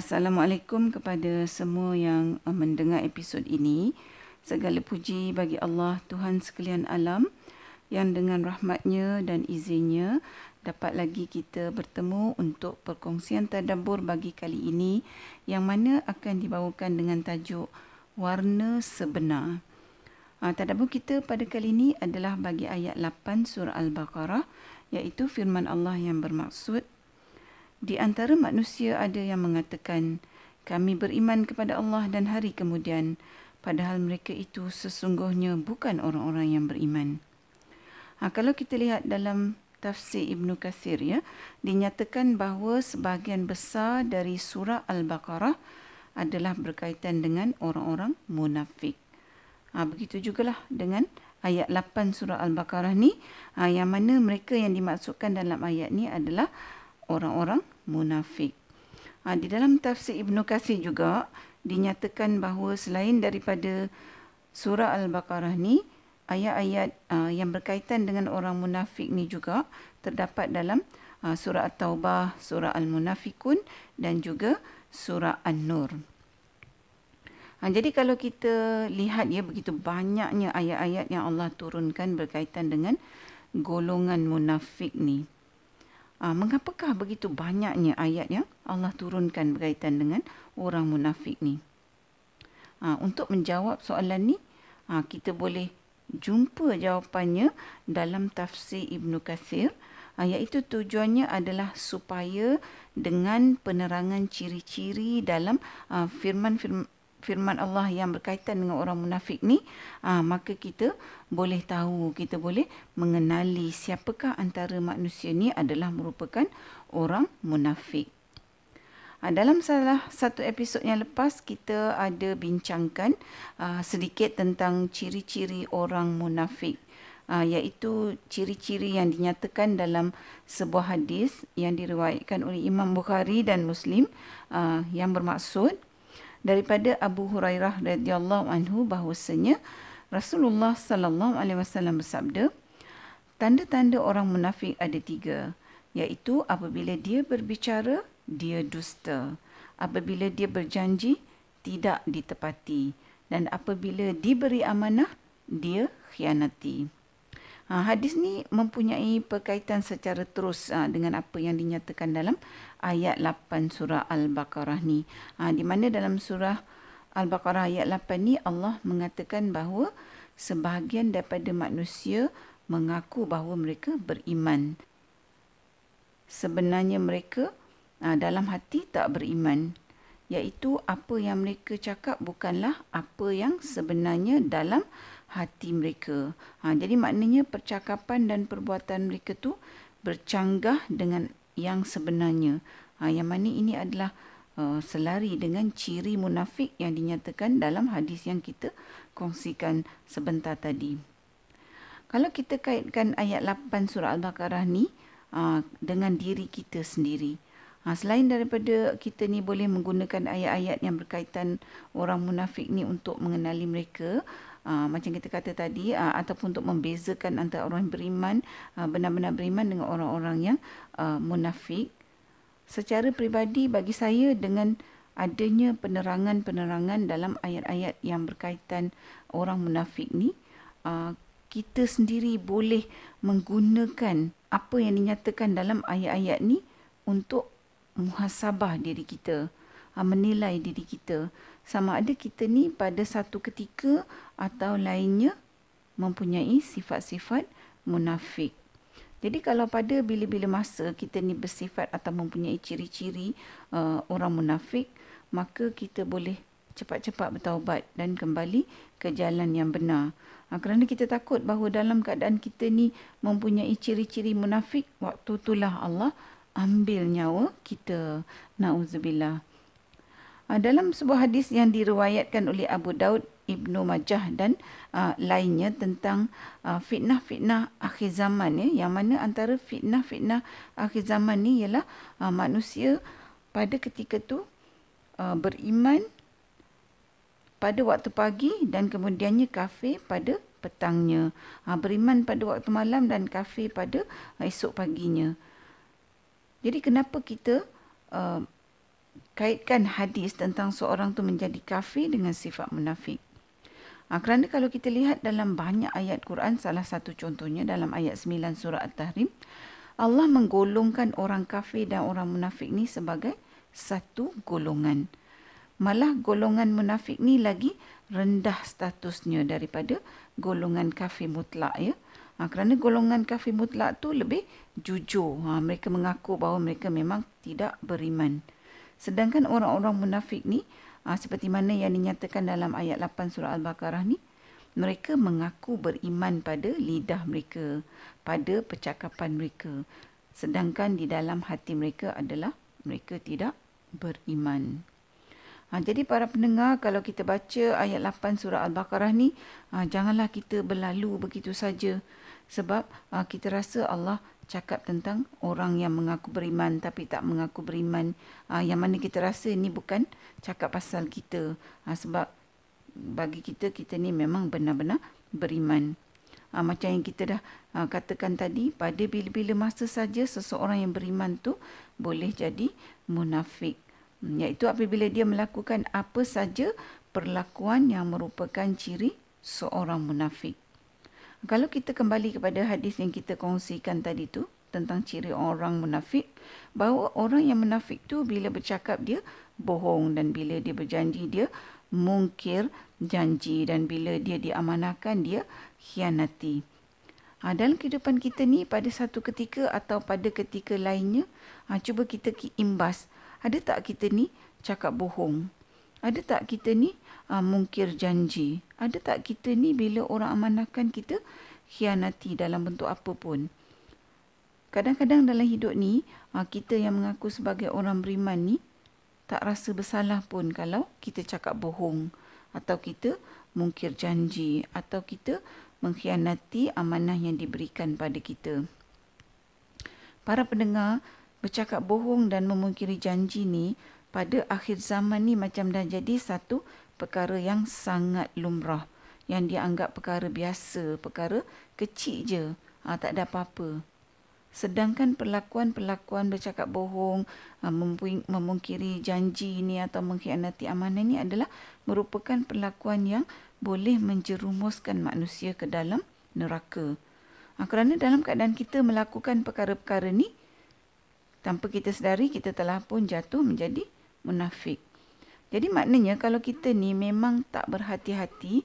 Assalamualaikum kepada semua yang uh, mendengar episod ini. Segala puji bagi Allah Tuhan sekalian alam yang dengan rahmatnya dan izinnya dapat lagi kita bertemu untuk perkongsian tadabbur bagi kali ini yang mana akan dibawakan dengan tajuk Warna Sebenar. Uh, tadabbur kita pada kali ini adalah bagi ayat 8 surah Al-Baqarah iaitu firman Allah yang bermaksud di antara manusia ada yang mengatakan, kami beriman kepada Allah dan hari kemudian, padahal mereka itu sesungguhnya bukan orang-orang yang beriman. Ha, kalau kita lihat dalam tafsir Ibn Kathir, ya, dinyatakan bahawa sebahagian besar dari surah Al-Baqarah adalah berkaitan dengan orang-orang munafik. Ha, begitu jugalah dengan ayat 8 surah Al-Baqarah ni, ha, yang mana mereka yang dimaksudkan dalam ayat ni adalah orang-orang munafik. Ha, di dalam tafsir Ibn Qasir juga dinyatakan bahawa selain daripada surah Al-Baqarah ni, ayat-ayat uh, yang berkaitan dengan orang munafik ni juga terdapat dalam uh, surah At-Taubah, surah Al-Munafikun dan juga surah An-Nur. Ha, jadi kalau kita lihat ya begitu banyaknya ayat-ayat yang Allah turunkan berkaitan dengan golongan munafik ni. Uh, mengapakah begitu banyaknya ayat yang Allah turunkan berkaitan dengan orang munafik ni? Uh, untuk menjawab soalan ni, uh, kita boleh jumpa jawapannya dalam tafsir Ibn Kathir. Iaitu tujuannya adalah supaya dengan penerangan ciri-ciri dalam firman-firman firman Allah yang berkaitan dengan orang munafik ni ah, maka kita boleh tahu kita boleh mengenali siapakah antara manusia ni adalah merupakan orang munafik. Ah, dalam salah satu episod yang lepas kita ada bincangkan ah, sedikit tentang ciri-ciri orang munafik. Uh, iaitu ciri-ciri yang dinyatakan dalam sebuah hadis yang diriwayatkan oleh Imam Bukhari dan Muslim uh, yang bermaksud daripada Abu Hurairah radhiyallahu anhu bahwasanya Rasulullah sallallahu alaihi wasallam bersabda tanda-tanda orang munafik ada tiga iaitu apabila dia berbicara dia dusta. Apabila dia berjanji tidak ditepati. Dan apabila diberi amanah dia khianati Ha, hadis ni mempunyai perkaitan secara terus ha, dengan apa yang dinyatakan dalam ayat 8 surah Al-Baqarah ni. Ha, di mana dalam surah Al-Baqarah ayat 8 ni Allah mengatakan bahawa sebahagian daripada manusia mengaku bahawa mereka beriman. Sebenarnya mereka ha, dalam hati tak beriman. Iaitu apa yang mereka cakap bukanlah apa yang sebenarnya dalam hati mereka. Ha, jadi maknanya percakapan dan perbuatan mereka tu bercanggah dengan yang sebenarnya. Ha, yang mana ini adalah uh, selari dengan ciri munafik yang dinyatakan dalam hadis yang kita kongsikan sebentar tadi. Kalau kita kaitkan ayat 8 surah Al-Baqarah ni uh, dengan diri kita sendiri. Ha, selain daripada kita ni boleh menggunakan ayat-ayat yang berkaitan orang munafik ni untuk mengenali mereka, uh, macam kita kata tadi uh, ataupun untuk membezakan antara orang beriman uh, benar-benar beriman dengan orang-orang yang uh, munafik. Secara peribadi bagi saya dengan adanya penerangan-penerangan dalam ayat-ayat yang berkaitan orang munafik ni uh, kita sendiri boleh menggunakan apa yang dinyatakan dalam ayat-ayat ni untuk muhasabah diri kita menilai diri kita sama ada kita ni pada satu ketika atau lainnya mempunyai sifat-sifat munafik. Jadi kalau pada bila-bila masa kita ni bersifat atau mempunyai ciri-ciri uh, orang munafik, maka kita boleh cepat-cepat bertaubat dan kembali ke jalan yang benar. Ha, kerana kita takut bahawa dalam keadaan kita ni mempunyai ciri-ciri munafik, waktu itulah Allah ambil nyawa kita. Nauzubillah. Uh, dalam sebuah hadis yang diriwayatkan oleh Abu Daud, Ibnu Majah dan uh, lainnya tentang uh, fitnah-fitnah akhir zaman ya, yang mana antara fitnah-fitnah akhir zaman ni ialah uh, manusia pada ketika tu uh, beriman pada waktu pagi dan kemudiannya kafir pada petangnya. Uh, beriman pada waktu malam dan kafir pada uh, esok paginya. Jadi kenapa kita uh, kaitkan hadis tentang seorang tu menjadi kafir dengan sifat munafik. Ha, kerana kalau kita lihat dalam banyak ayat Quran, salah satu contohnya dalam ayat 9 surah At-Tahrim, Allah menggolongkan orang kafir dan orang munafik ni sebagai satu golongan. Malah golongan munafik ni lagi rendah statusnya daripada golongan kafir mutlak ya. Ha, kerana golongan kafir mutlak tu lebih jujur. Ha, mereka mengaku bahawa mereka memang tidak beriman. Sedangkan orang-orang munafik ni Ha, seperti mana yang dinyatakan dalam ayat 8 surah Al-Baqarah ni, mereka mengaku beriman pada lidah mereka, pada percakapan mereka. Sedangkan di dalam hati mereka adalah mereka tidak beriman. Ha, jadi para pendengar, kalau kita baca ayat 8 surah Al-Baqarah ni, ha, janganlah kita berlalu begitu saja. Sebab ha, kita rasa Allah cakap tentang orang yang mengaku beriman tapi tak mengaku beriman. Ha, yang mana kita rasa ini bukan cakap pasal kita. Ha, sebab bagi kita, kita ni memang benar-benar beriman. Ha, macam yang kita dah ha, katakan tadi, pada bila-bila masa saja seseorang yang beriman tu boleh jadi munafik. Hmm, iaitu apabila dia melakukan apa saja perlakuan yang merupakan ciri seorang munafik. Kalau kita kembali kepada hadis yang kita kongsikan tadi tu tentang ciri orang munafik, bahawa orang yang munafik tu bila bercakap dia bohong dan bila dia berjanji dia mungkir janji dan bila dia diamanahkan dia khianati. Ha, dalam kehidupan kita ni pada satu ketika atau pada ketika lainnya, ha, cuba kita imbas. Ada tak kita ni cakap bohong? Ada tak kita ni uh, mungkir janji? Ada tak kita ni bila orang amanahkan kita khianati dalam bentuk apa pun? Kadang-kadang dalam hidup ni, uh, kita yang mengaku sebagai orang beriman ni tak rasa bersalah pun kalau kita cakap bohong atau kita mungkir janji atau kita mengkhianati amanah yang diberikan pada kita. Para pendengar, bercakap bohong dan memungkiri janji ni pada akhir zaman ni macam dah jadi satu perkara yang sangat lumrah yang dianggap perkara biasa, perkara kecil je, ha, tak ada apa-apa. Sedangkan perlakuan-perlakuan bercakap bohong, ha, memungkiri janji ini atau mengkhianati amanah ini adalah merupakan perlakuan yang boleh menjerumuskan manusia ke dalam neraka. Ha, kerana dalam keadaan kita melakukan perkara-perkara ni, tanpa kita sedari kita telah pun jatuh menjadi munafik. Jadi maknanya kalau kita ni memang tak berhati-hati,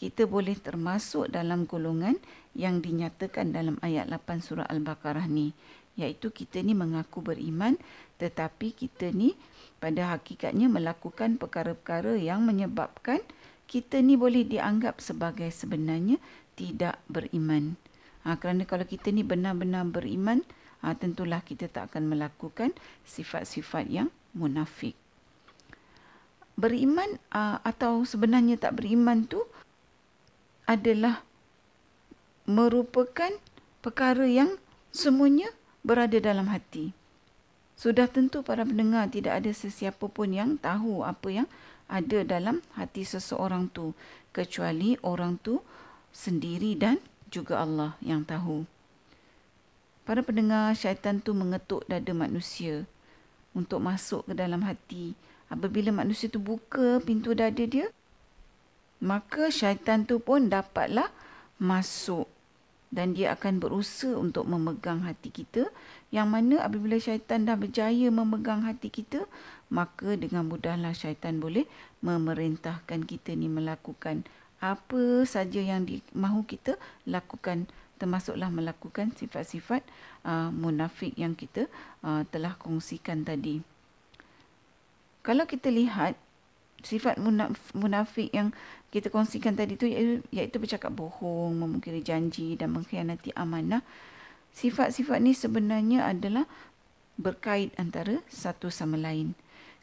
kita boleh termasuk dalam golongan yang dinyatakan dalam ayat 8 surah Al-Baqarah ni. Iaitu kita ni mengaku beriman tetapi kita ni pada hakikatnya melakukan perkara-perkara yang menyebabkan kita ni boleh dianggap sebagai sebenarnya tidak beriman. Ha, kerana kalau kita ni benar-benar beriman, ha, tentulah kita tak akan melakukan sifat-sifat yang munafik. Beriman uh, atau sebenarnya tak beriman tu adalah merupakan perkara yang semuanya berada dalam hati. Sudah tentu para pendengar tidak ada sesiapa pun yang tahu apa yang ada dalam hati seseorang tu kecuali orang tu sendiri dan juga Allah yang tahu. Para pendengar syaitan tu mengetuk dada manusia untuk masuk ke dalam hati. Apabila manusia tu buka pintu dada dia, maka syaitan tu pun dapatlah masuk. Dan dia akan berusaha untuk memegang hati kita. Yang mana apabila syaitan dah berjaya memegang hati kita maka dengan mudahlah syaitan boleh memerintahkan kita ni melakukan apa saja yang mahu kita lakukan. Termasuklah melakukan sifat-sifat uh, munafik yang kita uh, telah kongsikan tadi. Kalau kita lihat sifat munafik yang kita kongsikan tadi tu iaitu bercakap bohong, memungkiri janji dan mengkhianati amanah. Sifat-sifat ni sebenarnya adalah berkait antara satu sama lain.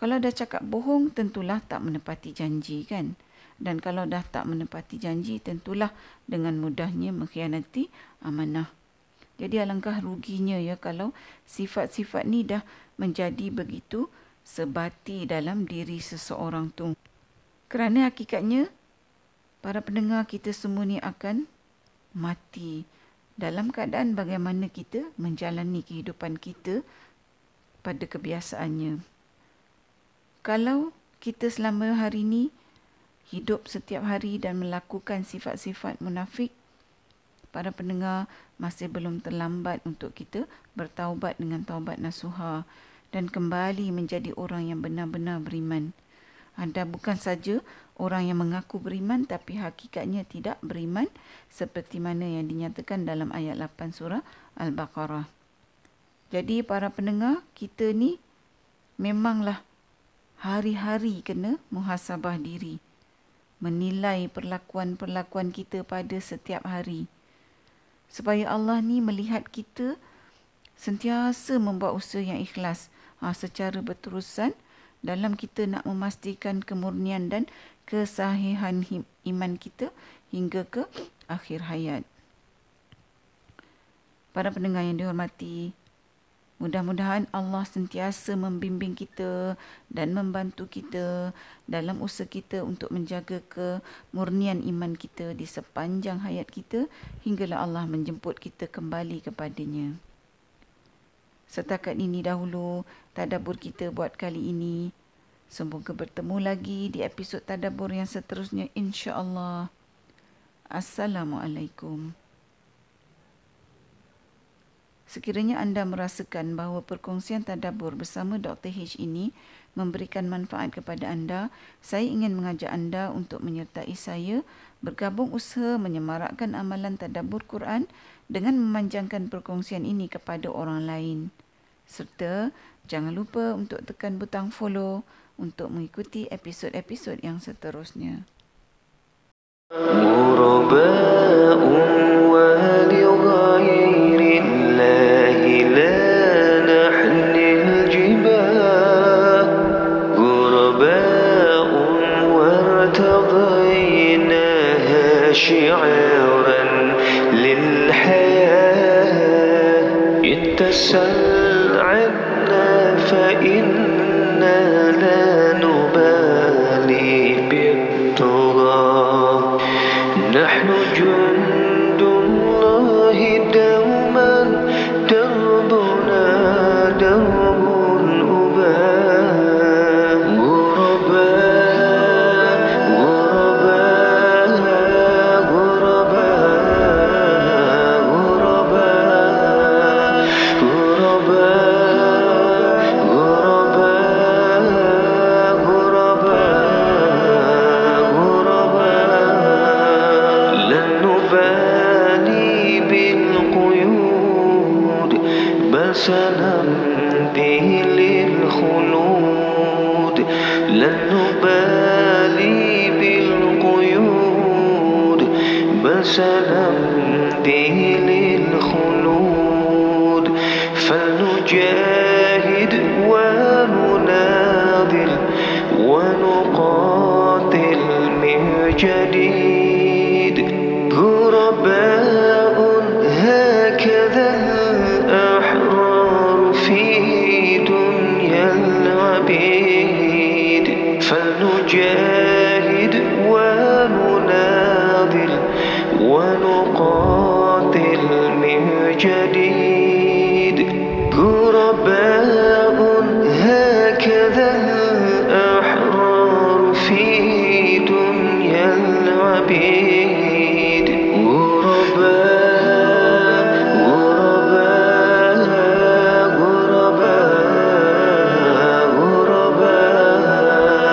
Kalau dah cakap bohong tentulah tak menepati janji kan? dan kalau dah tak menepati janji tentulah dengan mudahnya mengkhianati amanah. Jadi alangkah ruginya ya kalau sifat-sifat ni dah menjadi begitu sebati dalam diri seseorang tu. Kerana hakikatnya para pendengar kita semua ni akan mati dalam keadaan bagaimana kita menjalani kehidupan kita pada kebiasaannya. kalau kita selama hari ini hidup setiap hari dan melakukan sifat-sifat munafik, para pendengar masih belum terlambat untuk kita bertaubat dengan taubat nasuha dan kembali menjadi orang yang benar-benar beriman. Anda bukan saja orang yang mengaku beriman tapi hakikatnya tidak beriman seperti mana yang dinyatakan dalam ayat 8 surah Al-Baqarah. Jadi para pendengar, kita ni memanglah hari-hari kena muhasabah diri. Menilai perlakuan-perlakuan kita pada setiap hari. Supaya Allah ni melihat kita sentiasa membuat usaha yang ikhlas ha, secara berterusan dalam kita nak memastikan kemurnian dan kesahihan iman kita hingga ke akhir hayat. Para pendengar yang dihormati, Mudah-mudahan Allah sentiasa membimbing kita dan membantu kita dalam usaha kita untuk menjaga kemurnian iman kita di sepanjang hayat kita hinggalah Allah menjemput kita kembali kepadanya. Setakat ini dahulu tadabur kita buat kali ini. Semoga bertemu lagi di episod tadabur yang seterusnya insya-Allah. Assalamualaikum. Sekiranya anda merasakan bahawa perkongsian tadabur bersama Dr. H ini memberikan manfaat kepada anda, saya ingin mengajak anda untuk menyertai saya bergabung usaha menyemarakkan amalan tadabur Quran dengan memanjangkan perkongsian ini kepada orang lain. Serta jangan lupa untuk tekan butang follow untuk mengikuti episod-episod yang seterusnya. جديد غرباء هكذا الأحرار في دنيا العبيد. فنجاهد ونناضل ونقاتل من جديد. غرباء